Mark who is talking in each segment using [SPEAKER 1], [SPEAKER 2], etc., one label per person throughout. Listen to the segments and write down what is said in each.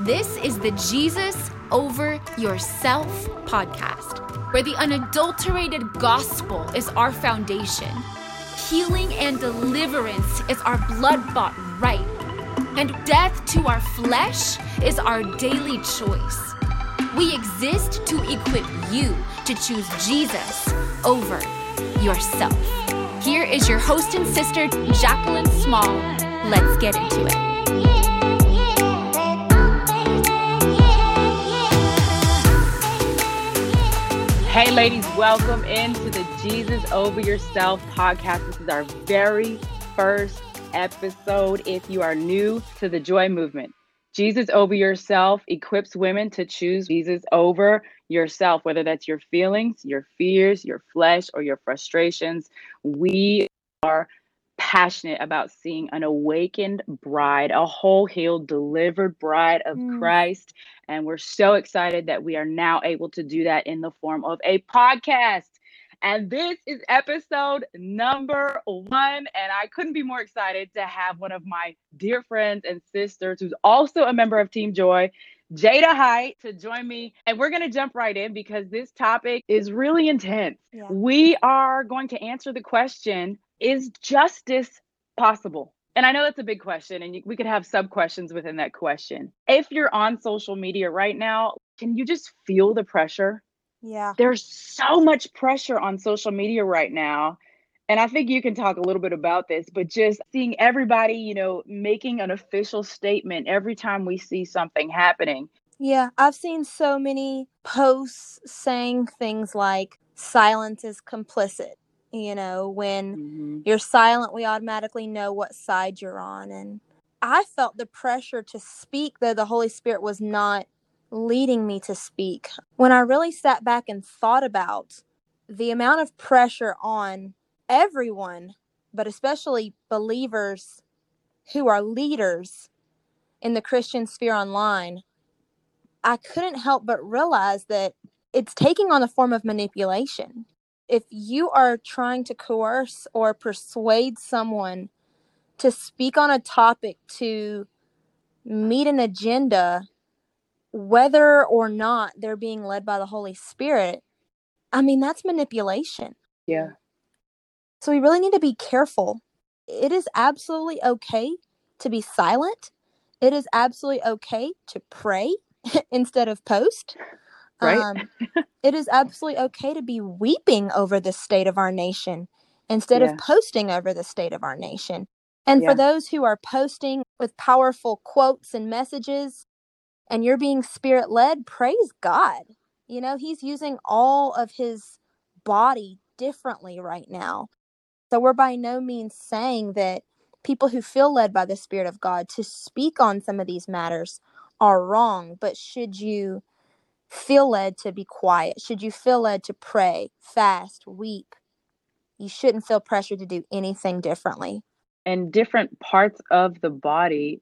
[SPEAKER 1] This is the Jesus Over Yourself podcast, where the unadulterated gospel is our foundation. Healing and deliverance is our blood bought right, and death to our flesh is our daily choice. We exist to equip you to choose Jesus over yourself. Here is your host and sister, Jaclyn Small. Let's get into it.
[SPEAKER 2] Hey, ladies, welcome into the Jesus Over Yourself podcast. This is our very first episode. If you are new to the Joy Movement, Jesus Over Yourself equips women to choose Jesus over yourself, whether that's your feelings, your fears, your flesh, or your frustrations. We are passionate about seeing an awakened bride, a whole healed, delivered bride of mm. Christ. And we're so excited that we are now able to do that in the form of a podcast. And this is episode number one. And I couldn't be more excited to have one of my dear friends and sisters, who's also a member of Team Joy, Jada Height, to join me. And we're going to jump right in because this topic is really intense. Yeah. We are going to answer the question Is justice possible? And I know that's a big question, and we could have sub questions within that question. If you're on social media right now, can you just feel the pressure?
[SPEAKER 3] Yeah.
[SPEAKER 2] There's so much pressure on social media right now. And I think you can talk a little bit about this, but just seeing everybody, you know, making an official statement every time we see something happening.
[SPEAKER 3] Yeah, I've seen so many posts saying things like silence is complicit. You know, when mm-hmm. you're silent, we automatically know what side you're on. And I felt the pressure to speak, though the Holy Spirit was not leading me to speak. When I really sat back and thought about the amount of pressure on everyone, but especially believers who are leaders in the Christian sphere online, I couldn't help but realize that it's taking on the form of manipulation. If you are trying to coerce or persuade someone to speak on a topic to meet an agenda whether or not they're being led by the Holy Spirit, I mean, that's manipulation.
[SPEAKER 2] Yeah.
[SPEAKER 3] So we really need to be careful. It is absolutely okay to be silent. It is absolutely okay to pray instead of post.
[SPEAKER 2] Right. Um,
[SPEAKER 3] it is absolutely okay to be weeping over the state of our nation instead yeah. of posting over the state of our nation. And yeah. for those who are posting with powerful quotes and messages, and you're being spirit led, praise God. You know, He's using all of His body differently right now. So we're by no means saying that people who feel led by the Spirit of God to speak on some of these matters are wrong, but should you feel led to be quiet, should you feel led to pray, fast, weep, you shouldn't feel pressure to do anything differently.
[SPEAKER 2] And different parts of the body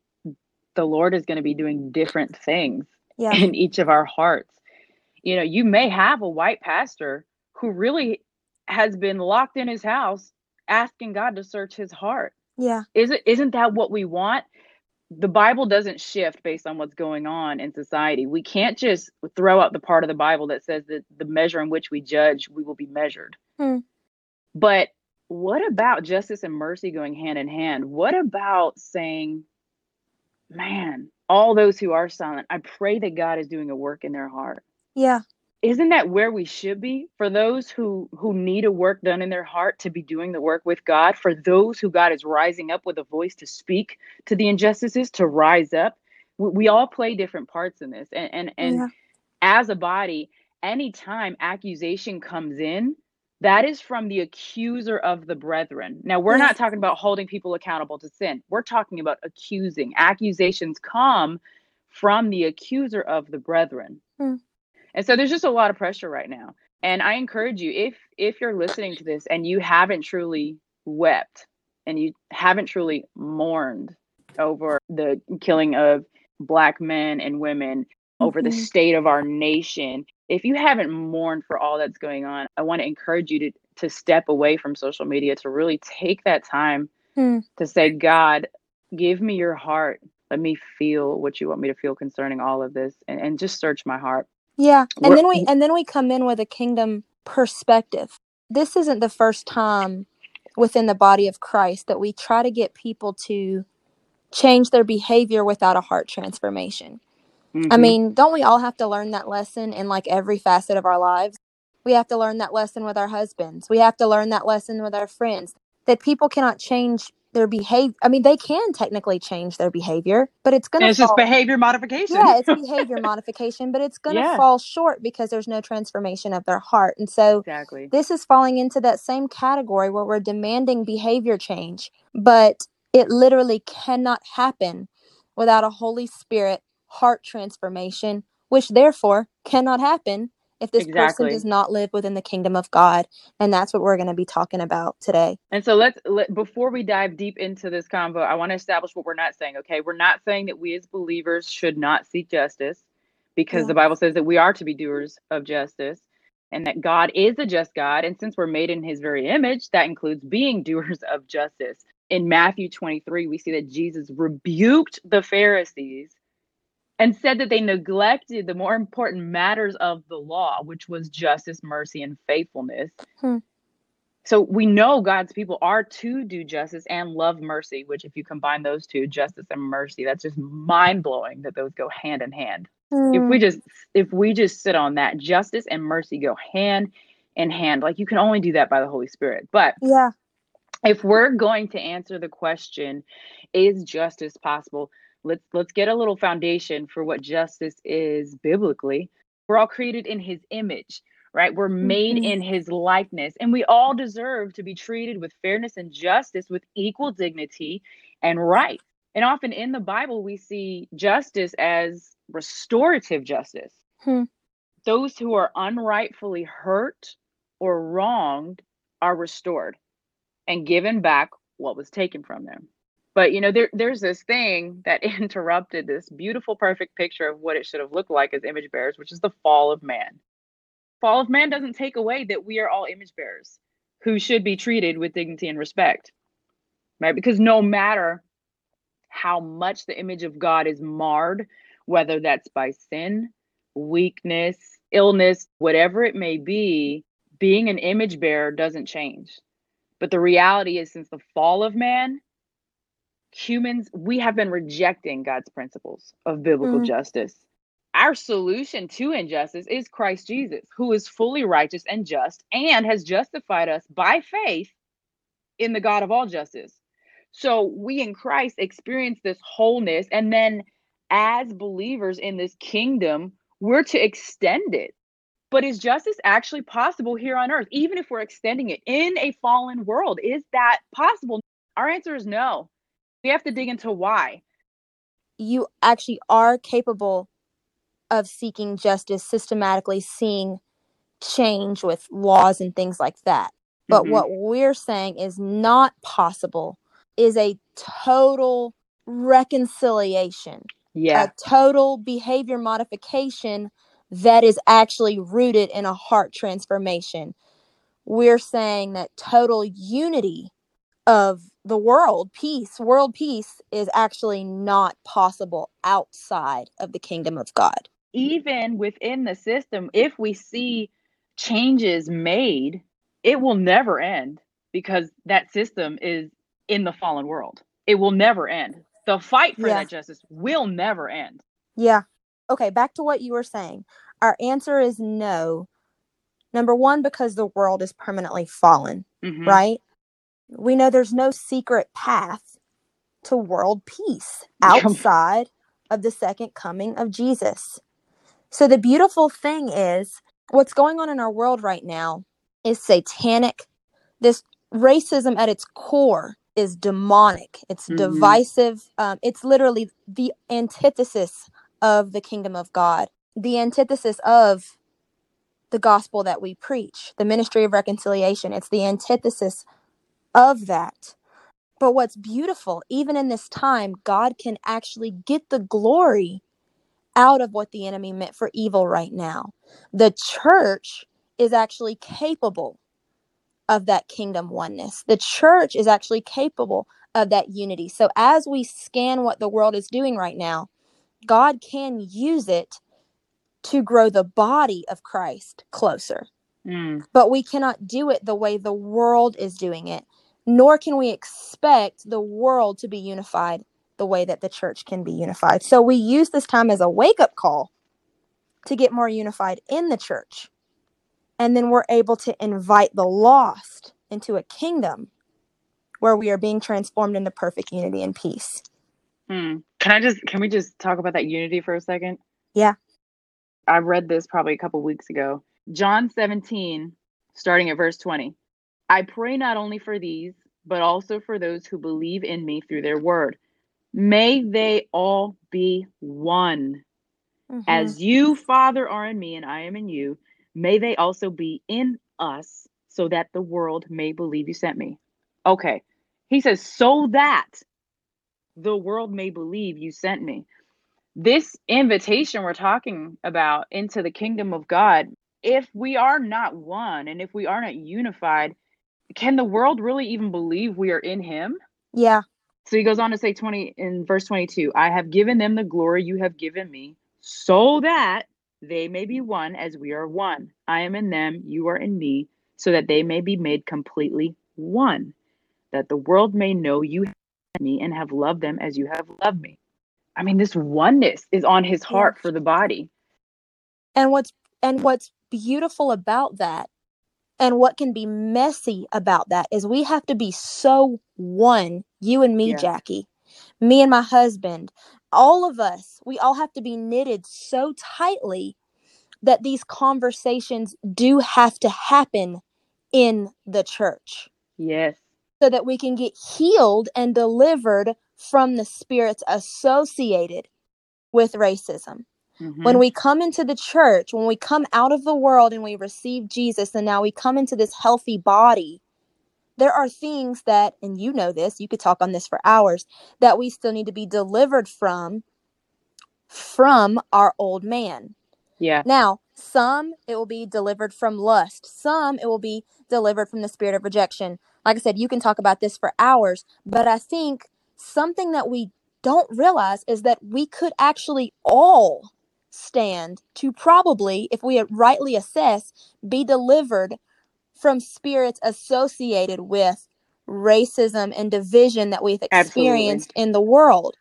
[SPEAKER 2] the Lord is going to be doing different things yeah. in each of our hearts. You know, you may have a white pastor who really has been locked in his house asking God to search his heart.
[SPEAKER 3] Yeah.
[SPEAKER 2] Isn't isn't that what we want? The Bible doesn't shift based on what's going on in society. We can't just throw out the part of the Bible that says that the measure in which we judge, we will be measured. Hmm. But what about justice and mercy going hand in hand? What about saying, man, all those who are silent, I pray that God is doing a work in their heart.
[SPEAKER 3] Yeah.
[SPEAKER 2] Isn't that where we should be for those who who need a work done in their heart to be doing the work with God, for those who God is rising up with a voice to speak to the injustices, to rise up. We, we all play different parts in this. And and and yeah. as a body, anytime accusation comes in, that is from the accuser of the brethren. Now, we're not talking about holding people accountable to sin. We're talking about accusing. Accusations come from the accuser of the brethren. Hmm. And so there's just a lot of pressure right now. And I encourage you if if you're listening to this and you haven't truly wept and you haven't truly mourned over the killing of black men and women over mm-hmm. the state of our nation if you haven't mourned for all that's going on, I want to encourage you to to step away from social media to really take that time mm. to say, God, give me your heart. let me feel what you want me to feel concerning all of this and, and just search my heart.
[SPEAKER 3] Yeah. And We're, then we and then we come in with a kingdom perspective. This isn't the first time within the body of Christ that we try to get people to change their behavior without a heart transformation. I mm-hmm. mean, don't we all have to learn that lesson in like every facet of our lives? We have to learn that lesson with our husbands. We have to learn that lesson with our friends that people cannot change their behavior. I mean, they can technically change their behavior, but it's going to.
[SPEAKER 2] It's fall- just behavior modification.
[SPEAKER 3] Yeah, it's behavior modification, but it's going to yeah. fall short because there's no transformation of their heart. And so,
[SPEAKER 2] exactly,
[SPEAKER 3] this is falling into that same category where we're demanding behavior change, but it literally cannot happen without a Holy Spirit heart transformation, which therefore cannot happen if this exactly. person does not live within the kingdom of God. And that's what we're going to be talking about today.
[SPEAKER 2] And so let's let, before we dive deep into this convo, I want to establish what we're not saying. Okay, we're not saying that we as believers should not seek justice, because yeah. the Bible says that we are to be doers of justice. And that God is a just God. And since we're made in his very image, that includes being doers of justice. In Matthew 23, we see that Jesus rebuked the Pharisees and said that they neglected the more important matters of the law, which was justice, mercy, and faithfulness. Hmm. So we know God's people are to do justice and love mercy, which, if you combine those two, justice and mercy, that's just mind blowing that those go hand in hand. Hmm. If we just if we just sit on that, justice and mercy go hand in hand. Like you can only do that by the Holy Spirit. But
[SPEAKER 3] yeah,
[SPEAKER 2] if we're going to answer the question, is justice possible? Let's let's get a little foundation for what justice is biblically. We're all created in his image right? We're made mm-hmm. in his likeness and we all deserve to be treated with fairness and justice with equal dignity and right. And often in the bible we see justice as restorative justice. Hmm. those who are unrightfully hurt or wronged are restored and given back what was taken from them but you know, there there's this thing that interrupted this beautiful, perfect picture of what it should have looked like as image bearers, which is the fall of man. Fall of man doesn't take away that we are all image bearers who should be treated with dignity and respect. Right? Because no matter how much the image of God is marred, whether that's by sin, weakness, illness, whatever it may be, being an image bearer doesn't change. But the reality is, since the fall of man, humans, we have been rejecting God's principles of biblical mm. justice. Our solution to injustice is Christ Jesus, who is fully righteous and just and has justified us by faith in the God of all justice. So we in Christ experience this wholeness. And then as believers in this kingdom, we're to extend it. But is justice actually possible here on earth, even if we're extending it in a fallen world? Is that possible? Our answer is no we have to dig into why.
[SPEAKER 3] You actually are capable of seeking justice systematically, seeing change with laws and things like that. But mm-hmm. what we're saying is not possible is a total reconciliation.
[SPEAKER 2] Yeah.
[SPEAKER 3] A total behavior modification that is actually rooted in a heart transformation. We're saying that total unity of the world peace world peace is actually not possible outside of the kingdom of god.
[SPEAKER 2] Even within the system if we see changes made it will never end because that system is in the fallen world. It will never end. The fight for yeah. that justice will never end.
[SPEAKER 3] Yeah. Okay back to what you were saying. Our answer is no. Number one because the world is permanently fallen mm-hmm. right we know there's no secret path to world peace outside of the second coming of Jesus. So the beautiful thing is what's going on in our world right now is satanic. This racism at its core is demonic. It's mm-hmm. divisive. Um, it's literally the antithesis of the kingdom of God, the antithesis of the gospel that we preach, the ministry of reconciliation. It's the antithesis of that. But what's beautiful, even in this time, God can actually get the glory out of what the enemy meant for evil right now. The church is actually capable of that kingdom oneness. The church is actually capable of that unity. So as we scan what the world is doing right now, God can use it to grow the body of Christ closer.
[SPEAKER 2] Mm.
[SPEAKER 3] But we cannot do it the way the world is doing it, nor can we expect the world to be unified the way that the church can be unified. So we use this time as a wake up call to get more unified in the church. And then we're able to invite the lost into a kingdom where we are being transformed into perfect unity and peace.
[SPEAKER 2] Hmm. Can I just can we just talk about that unity for a second?
[SPEAKER 3] Yeah.
[SPEAKER 2] I read this probably a couple weeks ago. John 17, starting at verse 20. I pray not only for these, but also for those who believe in me through their word. May they all be one.
[SPEAKER 3] Mhm.
[SPEAKER 2] As you, Father, are in me and I am in you, may they also be in us, so that the world may believe you sent me. Okay. He says, so that the world may believe you sent me. This invitation we're talking about into the kingdom of God, if we are not one and if we are not unified, can the world really even believe we are in Him?
[SPEAKER 3] yeah.
[SPEAKER 2] So he goes on to say 20 in verse 22 I have given them the glory you have given me, so that they may be one as we are one. I am in them, you are in me, so that they may be made completely one, that the world may know you have me and have loved them as you have loved me. I mean, this oneness is on his heart for the body.
[SPEAKER 3] And what's and what's beautiful about that and what can be messy about that is we have to be so one, you and me,
[SPEAKER 2] Yeah.
[SPEAKER 3] Jackie, me and my husband, all of us, we all have to be knitted so tightly that these conversations do have to happen in the church
[SPEAKER 2] Yes.
[SPEAKER 3] so that we can get healed and delivered from the spirits associated with racism
[SPEAKER 2] Mhm.
[SPEAKER 3] when we come into the church, when we come out of the world and we receive Jesus, and now we come into this healthy body, there are things that, and you know this, you could talk on this for hours, that we still need to be delivered from from our old man.
[SPEAKER 2] yeah.
[SPEAKER 3] Now, some it will be delivered from lust, some it will be delivered from the spirit of rejection. Like I said, you can talk about this for hours, but I think something that we don't realize is that we could actually all stand to probably, if we rightly assess, be delivered from spirits associated with racism and division that we've
[SPEAKER 2] Absolutely.
[SPEAKER 3] experienced in the world.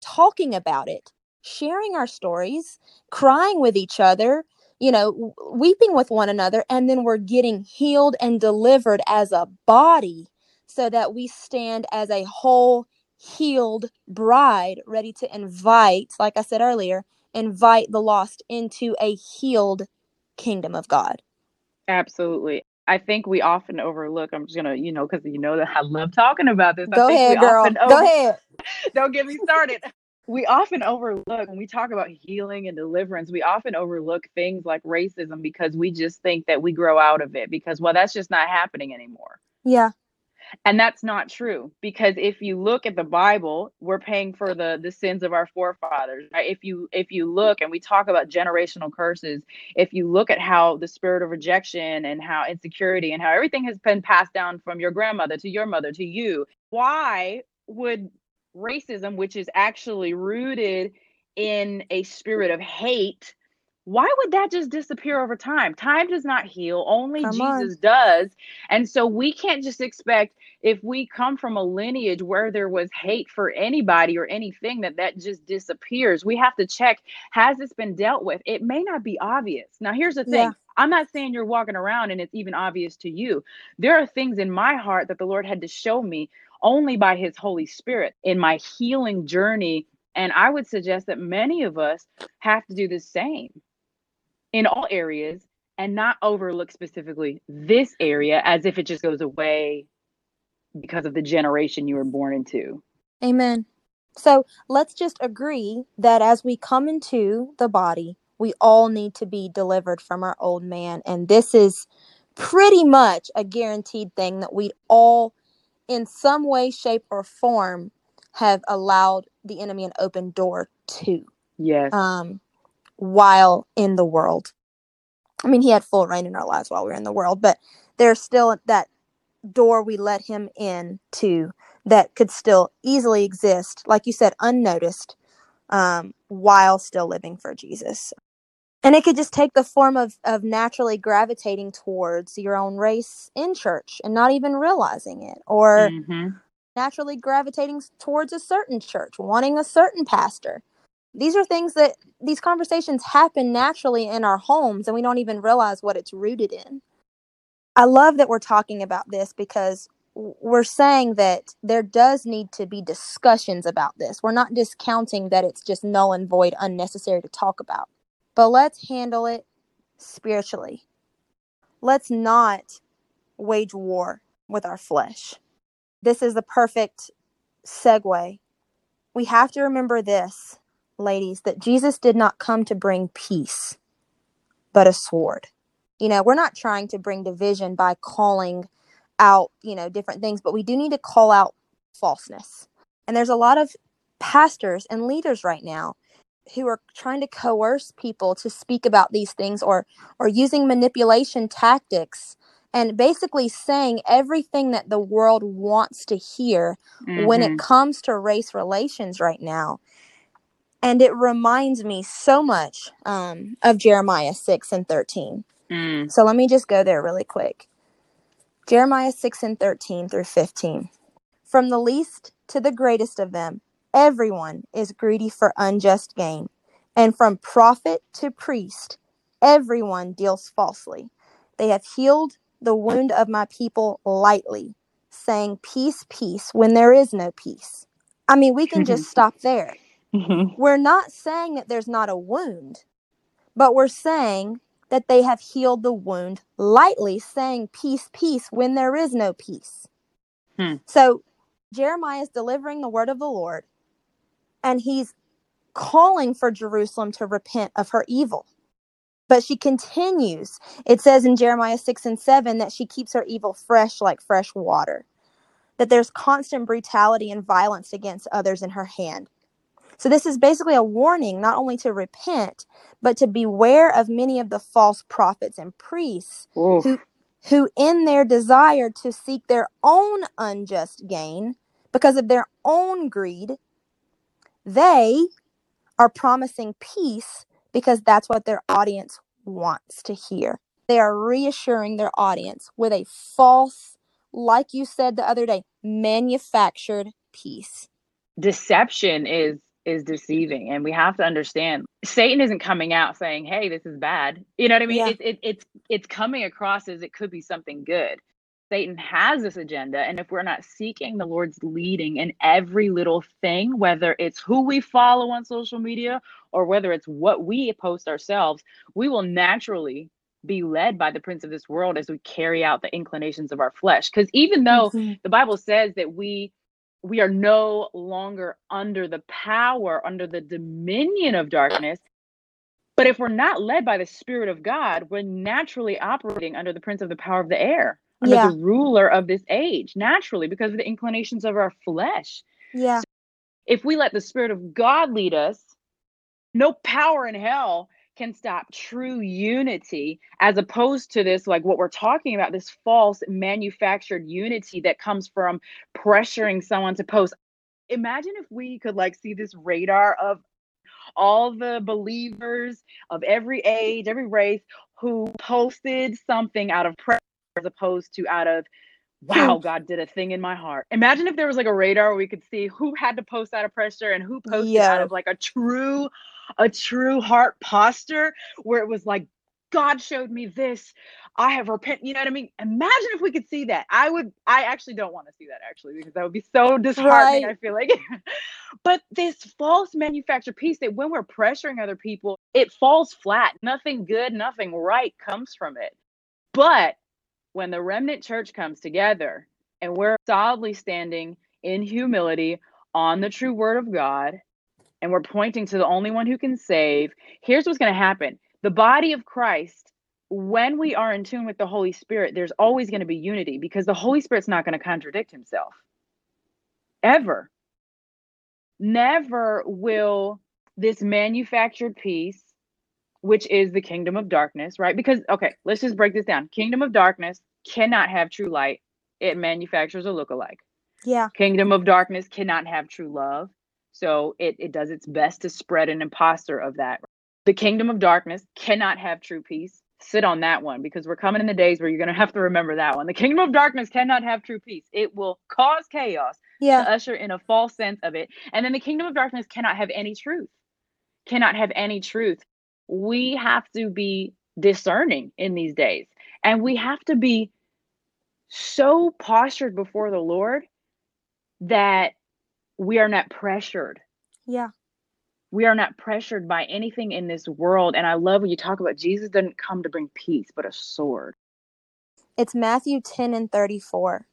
[SPEAKER 3] Talking about it, sharing our stories, crying with each other, you know, weeping with one another, and then we're getting healed and delivered as a body so that we stand as a whole healed bride ready to invite, like I said earlier, invite the lost into a healed kingdom of God.
[SPEAKER 2] Absolutely. I think we often overlook. I'm just gonna, you know, because you know that I love talking about this. I
[SPEAKER 3] Go
[SPEAKER 2] think
[SPEAKER 3] ahead,
[SPEAKER 2] we
[SPEAKER 3] girl.
[SPEAKER 2] often
[SPEAKER 3] Go ahead.
[SPEAKER 2] Don't get me started. We often overlook when we talk about healing and deliverance. We often overlook things like racism because we just think that we grow out of it because, well, that's just not happening anymore.
[SPEAKER 3] Yeah.
[SPEAKER 2] And that's not true because if you look at the Bible, we're paying for the the sins of our forefathers. Right? If you if you look and we talk about generational curses, if you look at how the spirit of rejection and how insecurity and how everything has been passed down from your grandmother to your mother to you, why would racism, which is actually rooted in a spirit of hate, why would that just disappear over time? Time does not heal, only
[SPEAKER 3] Come on.
[SPEAKER 2] Jesus does. And so we can't just expect if we come from a lineage where there was hate for anybody or anything that that just disappears. We have to check has this been dealt with? It may not be obvious. Now here's the thing.
[SPEAKER 3] Yeah.
[SPEAKER 2] I'm not saying you're walking around and it's even obvious to you. There are things in my heart that the Lord had to show me only by his Holy Spirit in my healing journey and I would suggest that many of us have to do the same in all areas and not overlook specifically this area as if it just goes away because of the generation you were born into.
[SPEAKER 3] Amen. So let's just agree that as we come into the body, we all need to be delivered from our old man. And this is pretty much a guaranteed thing that we all, in some way, shape, or form, have allowed the enemy an open door to
[SPEAKER 2] Yes.
[SPEAKER 3] um, while in the world. I mean, he had full reign in our lives while we were in the world, but there's still that door we let him in to that could still easily exist, like you said, unnoticed, um, while still living for Jesus. And it could just take the form of, of naturally gravitating towards your own race in church and not even realizing it, or
[SPEAKER 2] Mm-hmm.
[SPEAKER 3] naturally gravitating towards a certain church, wanting a certain pastor. These are things that these conversations happen naturally in our homes and we don't even realize what it's rooted in. I love that we're talking about this because we're saying that there does need to be discussions about this. We're not discounting that it's just null and void, unnecessary to talk about. But let's handle it spiritually. Let's not wage war with our flesh. This is the perfect segue. We have to remember this, ladies, that Jesus did not come to bring peace, but a sword. You know, we're not trying to bring division by calling out, you know, different things, but we do need to call out falseness. And there's a lot of pastors and leaders right now who are trying to coerce people to speak about these things or or using manipulation tactics and basically saying everything that the world wants to hear when
[SPEAKER 2] Mm-hmm.
[SPEAKER 3] it comes to race relations right now and it reminds me so much um, of jeremiah 6 and 13
[SPEAKER 2] Mm.
[SPEAKER 3] so let me just go there really quick. Jeremiah 6 and 13 through 15 from the least to the greatest of them everyone is greedy for unjust gain. And from prophet to priest everyone deals falsely. They have healed the wound of my people lightly saying peace peace when there is no peace. I mean we can just stop there
[SPEAKER 2] Mm-hmm.
[SPEAKER 3] we're not saying that there's not a wound, but we're saying that they have healed the wound lightly, saying peace, peace when there is no peace.
[SPEAKER 2] Hmm.
[SPEAKER 3] So Jeremiah is delivering the word of the Lord, and he's calling for Jerusalem to repent of her evil. But she continues. It says in Jeremiah 6 and 7 that she keeps her evil fresh like fresh water, that there's constant brutality and violence against others in her hand. So this is basically a warning not only to repent, but to beware of many of the false prophets and priests
[SPEAKER 2] Oof.
[SPEAKER 3] who who in their desire to seek their own unjust gain because of their own greed, they are promising peace because that's what their audience wants to hear. They are reassuring their audience with a false, like you said the other day, manufactured peace.
[SPEAKER 2] deception is is deceiving and we have to understand satan isn't coming out saying hey this is bad you know what i mean
[SPEAKER 3] Yeah.
[SPEAKER 2] it's it, it's it's coming across as it could be something good satan has this agenda and if we're not seeking the lord's leading in every little thing whether it's who we follow on social media or whether it's what we post ourselves we will naturally be led by the prince of this world as we carry out the inclinations of our flesh because even though
[SPEAKER 3] Mhm.
[SPEAKER 2] the bible says that we we are no longer under the power under the dominion of darkness but if we're not led by the spirit of god we're naturally operating under the prince of the power of the air under
[SPEAKER 3] Yeah.
[SPEAKER 2] the ruler of this age naturally because of the inclinations of our flesh
[SPEAKER 3] Yeah.
[SPEAKER 2] if we let the spirit of god lead us no power in hell can stop true unity as opposed to this like what we're talking about this false manufactured unity that comes from pressuring someone to post. Imagine if we could like see this radar of all the believers of every age every race who posted something out of pressure as opposed to out of wow god did a thing in my heart. Imagine if there was like a radar where we could see who had to post out of pressure and who posted out of like a true a true heart posture where it was like god showed me this. I have repent you know what i mean? Imagine if we could see that. I would i actually don't want to see that actually because that would be so disheartening
[SPEAKER 3] Right.
[SPEAKER 2] i feel like. But this false manufactured peace that when we're pressuring other people it falls flat. Nothing good nothing right comes from it. But when the remnant church comes together and we're solidly standing in humility on the true word of God and we're pointing to the only one who can save, here's what's going to happen. The body of Christ, when we are in tune with the Holy Spirit, there's always going to be unity because the Holy Spirit's not going to contradict himself. Ever. Never will this manufactured peace which is the kingdom of darkness, right? Because, okay, let's just break this down. Kingdom of darkness cannot have true light, it manufactures a lookalike.
[SPEAKER 3] Yeah.
[SPEAKER 2] Kingdom of darkness cannot have true love. So it, it does its best to spread an imposter of that. The kingdom of darkness cannot have true peace. Sit on that one because we're coming in the days where you're going to have to remember that one. The kingdom of darkness cannot have true peace. It will cause chaos
[SPEAKER 3] Yeah.
[SPEAKER 2] to usher in a false sense of it. And then the kingdom of darkness cannot have any truth, cannot have any truth. We have to be discerning in these days. And we have to be so postured before the Lord that we are not pressured.
[SPEAKER 3] Yeah.
[SPEAKER 2] We are not pressured by anything in this world. And I love when you talk about Jesus didn't come to bring peace, but a sword.
[SPEAKER 3] It's Matthew 10 and 34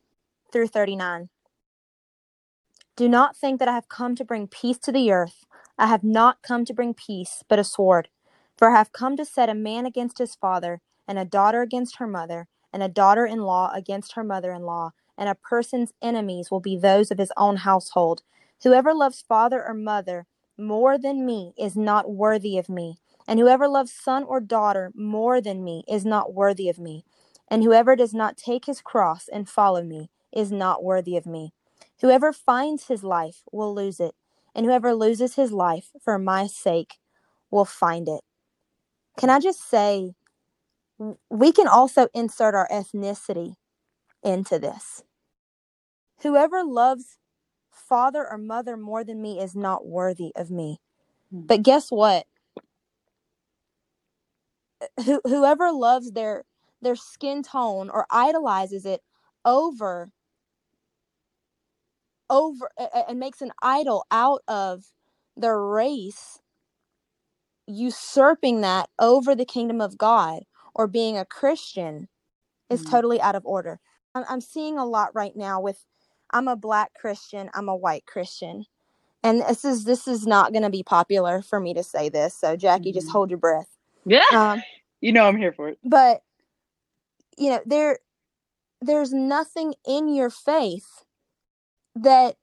[SPEAKER 3] through 39. Do not think that I have come to bring peace to the earth. I have not come to bring peace, but a sword. For I have come to set a man against his father, and a daughter against her mother, and a daughter in law against her mother in law, and a person's enemies will be those of his own household. Whoever loves father or mother more than me is not worthy of me, and whoever loves son or daughter more than me is not worthy of me. And whoever does not take his cross and follow me is not worthy of me. Whoever finds his life will lose it, and whoever loses his life for my sake will find it. Can I just say, we can also insert our ethnicity into this. Whoever loves father or mother more than me is not worthy of me.
[SPEAKER 2] Hmm.
[SPEAKER 3] But guess what? Who, whoever loves their their skin tone or idolizes it over over a- and makes an idol out of their race usurping that over the kingdom of god or being a christian is
[SPEAKER 2] Mhm.
[SPEAKER 3] totally out of order I'm, I'm seeing a lot right now with i'm a black christian i'm a white christian and this is this is not going to be popular for me to say this so jackie just
[SPEAKER 2] Mhm.
[SPEAKER 3] hold your breath
[SPEAKER 2] Yeah.
[SPEAKER 3] um,
[SPEAKER 2] you know I'm here for it.
[SPEAKER 3] but you know there there's nothing in your faith that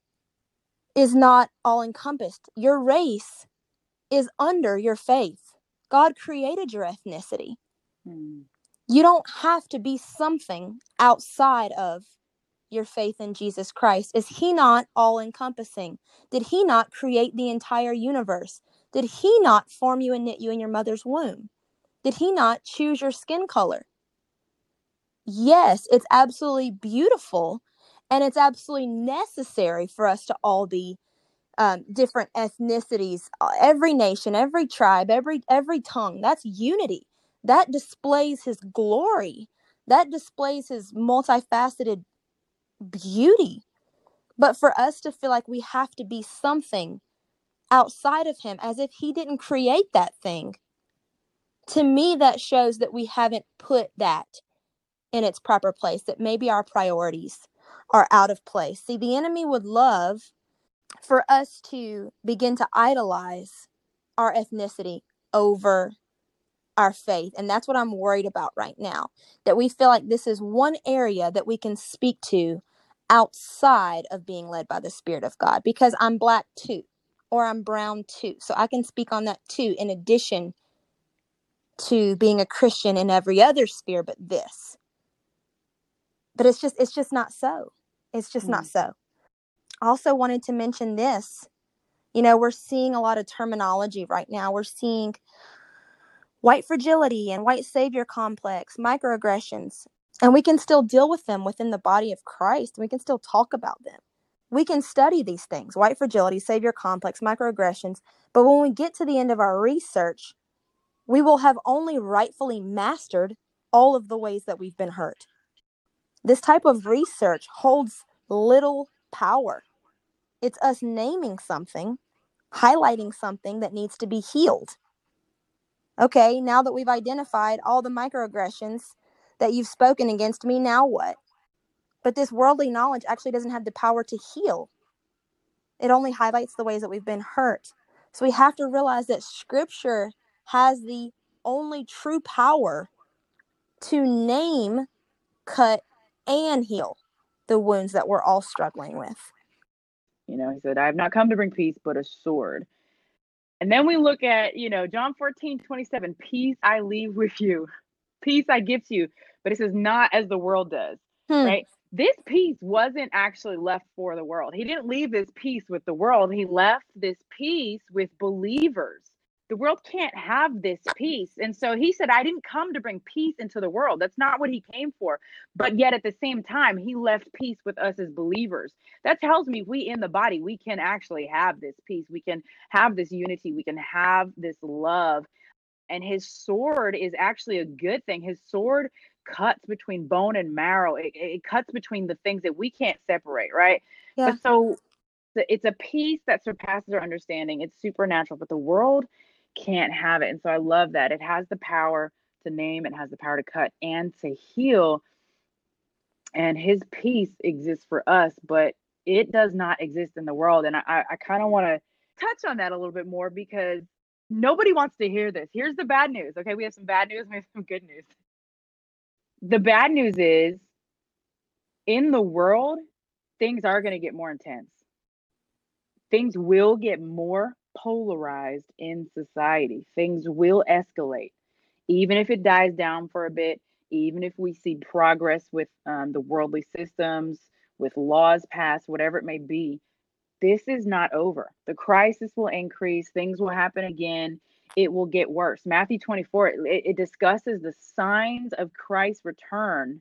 [SPEAKER 3] is not all encompassed your race is under your faith god created your ethnicity
[SPEAKER 2] Hmm.
[SPEAKER 3] you don't have to be something outside of your faith in jesus christ is he not all encompassing did he not create the entire universe did he not form you and knit you in your mother's womb did he not choose your skin color yes, it's absolutely beautiful and it's absolutely necessary for us to all be um, different ethnicities, uh, every nation, every tribe, every every tongue. That's unity. That displays his glory. That displays his multifaceted beauty. But for us to feel like we have to be something outside of him as if he didn't create that thing, to me, that shows that we haven't put that in its proper place, that maybe our priorities are out of place. See, the enemy would love for us to begin to idolize our ethnicity over our faith. And that's what I'm worried about right now. That we feel like this is one area that we can speak to outside of being led by the Spirit of God because I'm black too, or I'm brown too. So I can speak on that too, in addition to being a Christian in every other sphere but this. But it's just it's just not so. It's just not mm. so. Also wanted to mention this. You know we're seeing a lot of terminology right now. We're seeing white fragility and white savior complex microaggressions and we can still deal with them within the body of christ we can still talk about them we can study these things white fragility savior complex microaggressions but when we get to the end of our research we will have only rightfully mastered all of the ways that we've been hurt this type of research holds little power. It's us naming something, highlighting something that needs to be healed. Okay, now that we've identified all the microaggressions that you've spoken against me, now what? But this worldly knowledge actually doesn't have the power to heal, it only highlights the ways that we've been hurt. So we have to realize that scripture has the only true power to name, cut, and heal the wounds that we're all struggling with.
[SPEAKER 2] You know, he said, I have not come to bring peace, but a sword. And then we look at, you know, John 14, 27, peace I leave with you, peace I give to you. But it says, not as the world does,
[SPEAKER 3] Hmm.
[SPEAKER 2] right? this peace wasn't actually left for the world. He didn't leave this peace with the world. He left this peace with believers. The world can't have this peace. And so he said, I didn't come to bring peace into the world. That's not what he came for. But yet at the same time, he left peace with us as believers. That tells me we in the body, we can actually have this peace. We can have this unity. We can have this love. And his sword is actually a good thing. His sword cuts between bone and marrow. It, it cuts between the things that we can't separate, right? Yeah. But so it's a peace that surpasses our understanding. It's supernatural, but the world can't have it. And so I love that. It has the power to name, it has the power to cut and to heal. And his peace exists for us, but it does not exist in the world. And I, I kind of want to touch on that a little bit more because nobody wants to hear this. Here's the bad news. Okay, we have some bad news, we have some good news the bad news is in the world, things are going to get more intense. Things will get more polarized in society. Things will escalate. Even if it dies down for a bit, even if we see progress with um, the worldly systems, with laws passed, whatever it may be, this is not over. The crisis will increase, things will happen again it will get worse. Matthew 24, it, it discusses the signs of Christ's return.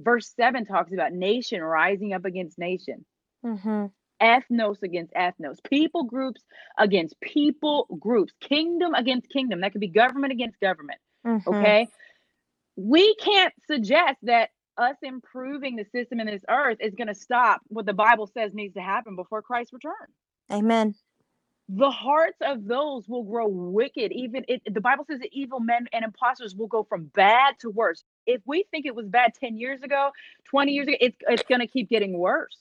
[SPEAKER 2] Verse 7 talks about nation rising up against nation, mm-hmm. ethnos against ethnos, people groups against people groups, kingdom against kingdom. That could be government against government. Mm-hmm. Okay. We can't suggest that us improving the system in this earth is going to stop what the Bible says needs to happen before Christ's return.
[SPEAKER 3] Amen
[SPEAKER 2] the hearts of those will grow wicked. Even it, the Bible says that evil men and imposters will go from bad to worse. If we think it was bad 10 years ago, 20 years ago, it's, it's going to keep getting worse.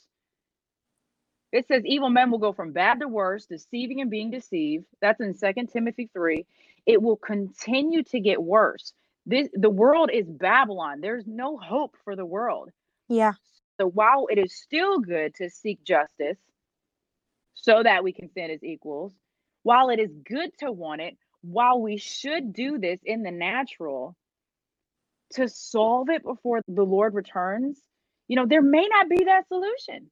[SPEAKER 2] It says evil men will go from bad to worse, deceiving and being deceived. That's in Second Timothy 3. It will continue to get worse. This the world is Babylon. There's no hope for the world.
[SPEAKER 3] Yeah.
[SPEAKER 2] So while it is still good to seek justice, so that we can stand as equals. While it is good to want it, while we should do this in the natural to solve it before the Lord returns, you know, there may not be that solution.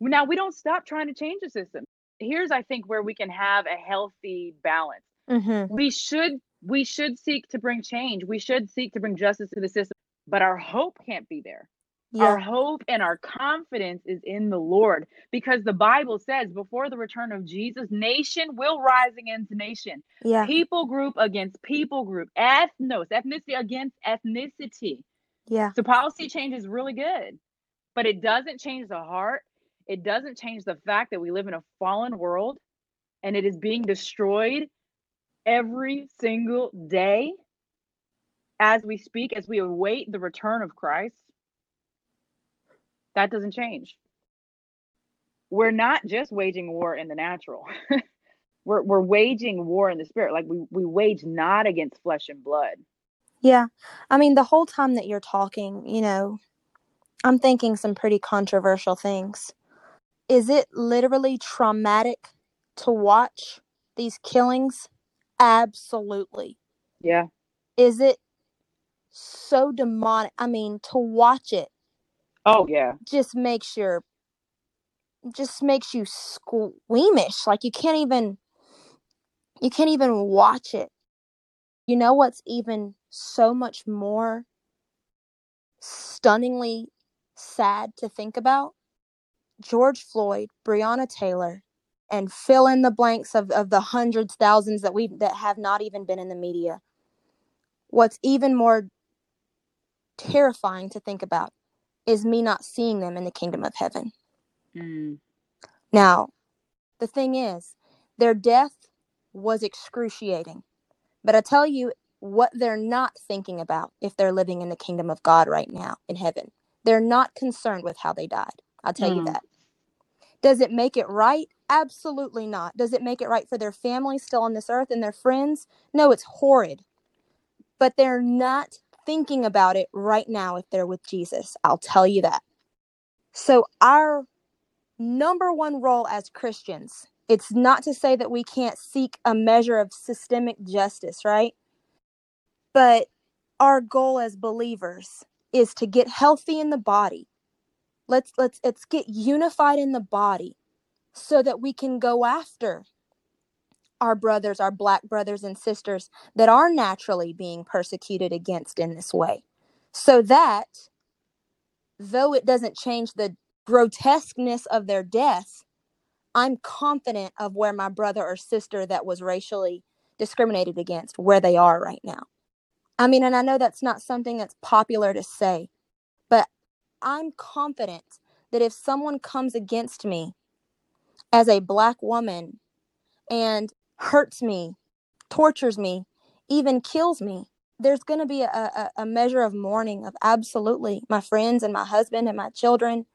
[SPEAKER 2] Now, we don't stop trying to change the system. Here's, I think, where we can have a healthy balance. Mm-hmm. We should we should seek to bring change. We should seek to bring justice to the system, but our hope can't be there. Yeah. Our hope and our confidence is in the Lord because the Bible says before the return of Jesus, nation will rise against nation, yeah. people group against people group, ethnos, ethnicity against ethnicity.
[SPEAKER 3] Yeah.
[SPEAKER 2] So policy change is really good, but it doesn't change the heart. It doesn't change the fact that we live in a fallen world and it is being destroyed every single day as we speak, as we await the return of Christ. That doesn't change. We're not just waging war in the natural. we're we're waging war in the spirit. Like we we wage not against flesh and blood.
[SPEAKER 3] Yeah. I mean, the whole time that you're talking, you know, I'm thinking some pretty controversial things. Is it literally traumatic to watch these killings? Absolutely.
[SPEAKER 2] Yeah.
[SPEAKER 3] Is it so demonic? I mean, to watch it
[SPEAKER 2] Oh yeah.
[SPEAKER 3] Just makes your just makes you squeamish. Like you can't even you can't even watch it. You know what's even so much more stunningly sad to think about? George Floyd, Breonna Taylor, and fill in the blanks of, of the hundreds, thousands that we that have not even been in the media. What's even more terrifying to think about is me not seeing them in the kingdom of heaven. Mm. Now, the thing is, their death was excruciating. But I tell you what they're not thinking about if they're living in the kingdom of God right now in heaven. They're not concerned with how they died. I'll tell mm. you that. Does it make it right? Absolutely not. Does it make it right for their family still on this earth and their friends? No, it's horrid. But they're not thinking about it right now if they're with Jesus. I'll tell you that. So, our number one role as Christians, it's not to say that we can't seek a measure of systemic justice, right? But our goal as believers is to get healthy in the body, let's let's let's get unified in the body so that we can go after our brothers, our black brothers and sisters that are naturally being persecuted against in this way. So that though it doesn't change the grotesqueness of their death, I'm confident of where my brother or sister that was racially discriminated against, where they are right now. I mean, and I know that's not something that's popular to say, but I'm confident that if someone comes against me as a black woman and hurts me, tortures me, even kills me, there's going to be a, a, a, measure of mourning of absolutely my friends and my husband and my children.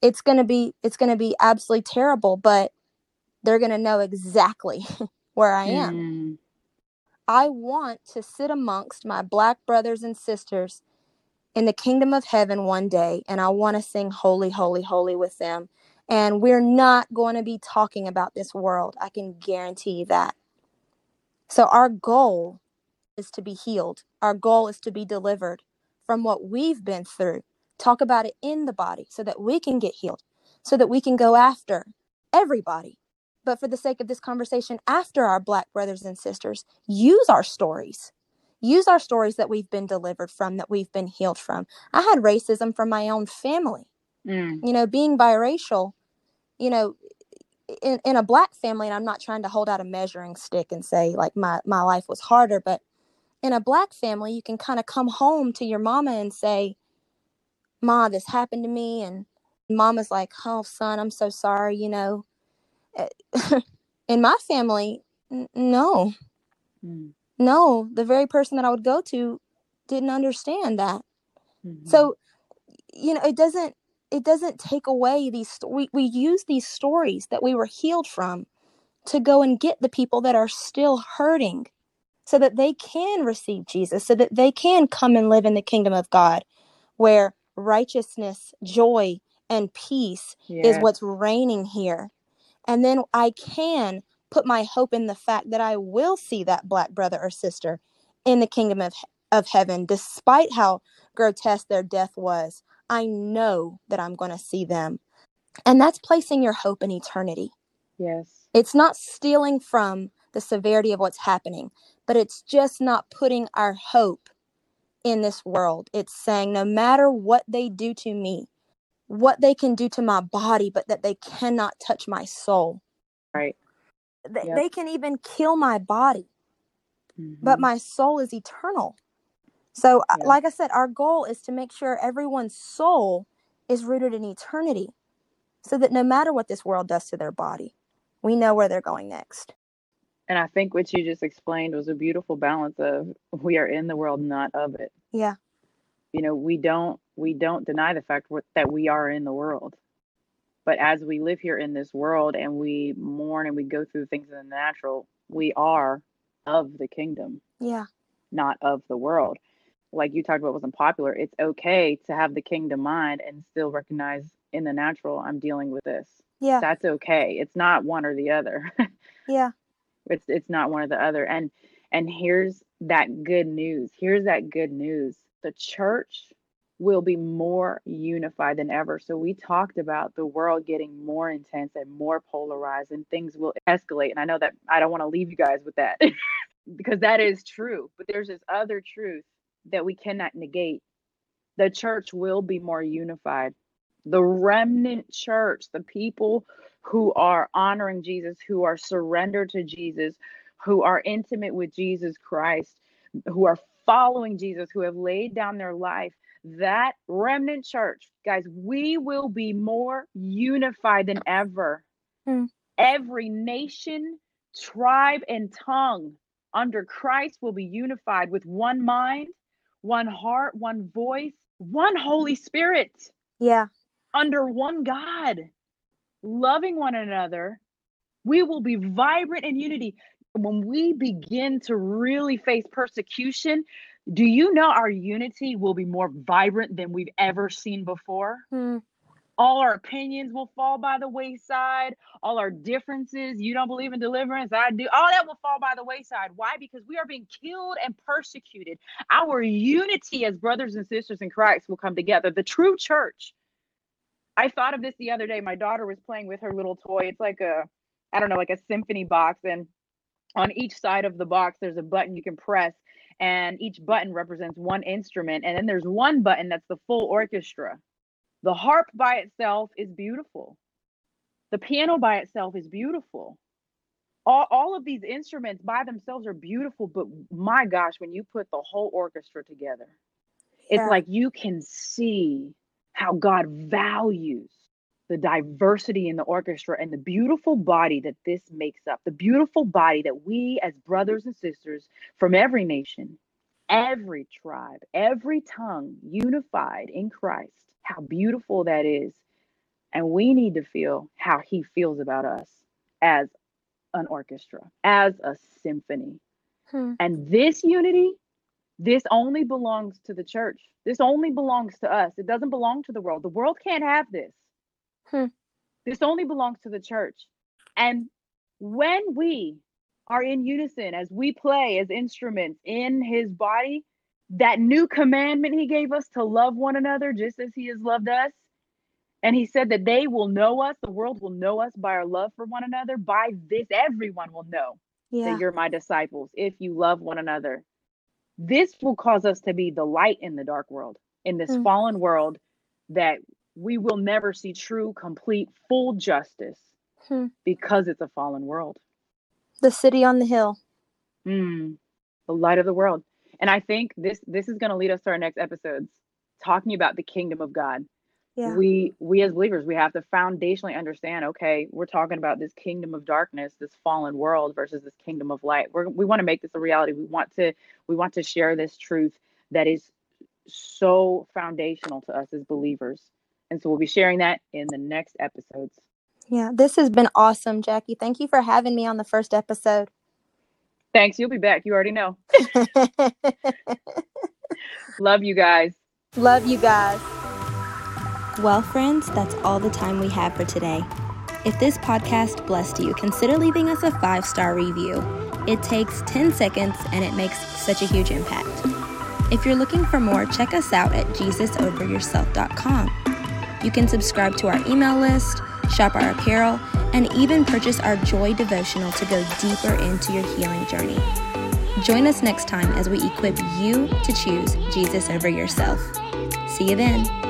[SPEAKER 3] It's going to be it's going to be absolutely terrible, but they're going to know exactly where I am. Mm. I want to sit amongst my black brothers and sisters in the kingdom of heaven one day, and I want to sing Holy, Holy, Holy with them. And we're not going to be talking about this world. I can guarantee that. So, our goal is to be healed, our goal is to be delivered from what we've been through. Talk about it in the body so that we can get healed, so that we can go after everybody. But for the sake of this conversation, after our Black brothers and sisters, use our stories use our stories that we've been delivered from, that we've been healed from. I had racism from my own family. Mm. You know, being biracial, you know, in, in a black family, and I'm not trying to hold out a measuring stick and say like my, my life was harder, but in a black family, you can kind of come home to your mama and say, Ma, this happened to me. And mama's like, Oh, son, I'm so sorry, you know. Eh, in my family, n- no. Mm no, the very person that I would go to didn't understand that. Mm-hmm. So, you know, it doesn't it doesn't take away these we, we use these stories that we were healed from to go and get the people that are still hurting so that they can receive Jesus, so that they can come and live in the kingdom of God where righteousness, joy, and peace yeah. is what's reigning here. And then I can put my hope in the fact that I will see that black brother or sister in the kingdom of, of heaven, despite how grotesque their death was. I know that I'm going to see them. And that's placing your hope in eternity.
[SPEAKER 2] Yes.
[SPEAKER 3] It's not stealing from the severity of what's happening, but it's just not putting our hope in this world. It's saying, no matter what they do to me, what they can do to my body, but that they cannot touch my soul.
[SPEAKER 2] Right.
[SPEAKER 3] They, yep. they can even kill my body, mm-hmm. but my soul is eternal. So, uh, yeah. like I said, our goal is to make sure everyone's soul is rooted in eternity so that no matter what this world does to their body, we know where they're going next.
[SPEAKER 2] And I think what you just explained was a beautiful balance of we are in the world, not of it.
[SPEAKER 3] Yeah.
[SPEAKER 2] You know, we don't we don't deny the fact that we are in the world. But as we live here in this world and we mourn and we go through things in the natural, we are of the kingdom.
[SPEAKER 3] Yeah.
[SPEAKER 2] Not of the world. Like you talked about wasn't popular. It's okay to have the kingdom mind and still recognize in the natural I'm dealing with this.
[SPEAKER 3] Yeah.
[SPEAKER 2] That's okay. It's not one or the other.
[SPEAKER 3] yeah.
[SPEAKER 2] It's it's not one or the other. And and here's that good news. Here's that good news. The church will be more unified than ever. So we talked about the world getting more intense and more polarized and things will escalate. And I know that I don't want to leave you guys with that because that is true. But there's this other truth that we cannot negate. The church will be more unified. The remnant church, the people who are honoring Jesus, who are surrendered to Jesus, who are intimate with Jesus Christ, who are following Jesus, who have laid down their life, that remnant church, guys, we will be more unified than ever. Mm. Every nation, tribe, and tongue under Christ will be unified with one mind, one heart, one voice, one Holy Spirit.
[SPEAKER 3] Yeah.
[SPEAKER 2] Under one God, loving one another. We will be vibrant in unity. When we begin to really face persecution, do you know our unity will be more vibrant than we've ever seen before? Hmm. All our opinions will fall by the wayside. All our differences, you don't believe in deliverance, I do. All that will fall by the wayside. Why? Because we are being killed and persecuted. Our unity as brothers and sisters in Christ will come together. The true church I thought of this the other day. My daughter was playing with her little toy. It's like a, I don't know, like a symphony box. And on each side of the box, there's a button you can press, and each button represents one instrument. And then there's one button that's the full orchestra. The harp by itself is beautiful, the piano by itself is beautiful. All, all of these instruments by themselves are beautiful, but my gosh, when you put the whole orchestra together, it's like you can see how God values the diversity in the orchestra and the beautiful body that this makes up, the beautiful body that we, as brothers and sisters from every nation, every tribe, every tongue, unified in Christ, how beautiful that is. And we need to feel how He feels about us as an orchestra, as a symphony.
[SPEAKER 3] Hmm.
[SPEAKER 2] And this unity, this only belongs to the church. This only belongs to us. It doesn't belong to the world. The world can't have this.
[SPEAKER 3] Hmm.
[SPEAKER 2] This only belongs to the church. And when we are in unison, as we play as instruments in his body, that new commandment he gave us to love one another just as he has loved us. And he said that they will know us, the world will know us by our love for one another. By this, everyone will know
[SPEAKER 3] Yeah.
[SPEAKER 2] that you're my disciples if you love one another. This will cause us to be the light in the dark world, in this
[SPEAKER 3] Mm.
[SPEAKER 2] fallen world that we will never see true, complete, full justice
[SPEAKER 3] Hmm.
[SPEAKER 2] because it's a fallen world.
[SPEAKER 3] The city on the hill.
[SPEAKER 2] Mm, the light of the world. And I think this this is going to lead us to our next episodes, talking about the kingdom of God.
[SPEAKER 3] Yeah.
[SPEAKER 2] We we as believers, we have to foundationally understand. Okay, we're talking about this kingdom of darkness, this fallen world, versus this kingdom of light. We're, we want to make this a reality. We want to we want to share this truth that is so foundational to us as believers. And so we'll be sharing that in the next episodes.
[SPEAKER 3] Yeah. This has been awesome, Jackie. Thank you for having me on the first episode.
[SPEAKER 2] Thanks. You'll be back. You already know. Love you guys.
[SPEAKER 3] Love you guys.
[SPEAKER 4] Well, friends, that's all the time we have for today. If this podcast blessed you, consider leaving us a five star review. It takes 10 seconds and it makes such a huge impact. If you're looking for more, check us out at JesusOverYourself.com. You can subscribe to our email list, shop our apparel, and even purchase our Joy devotional to go deeper into your healing journey. Join us next time as we equip you to choose Jesus over yourself. See you then.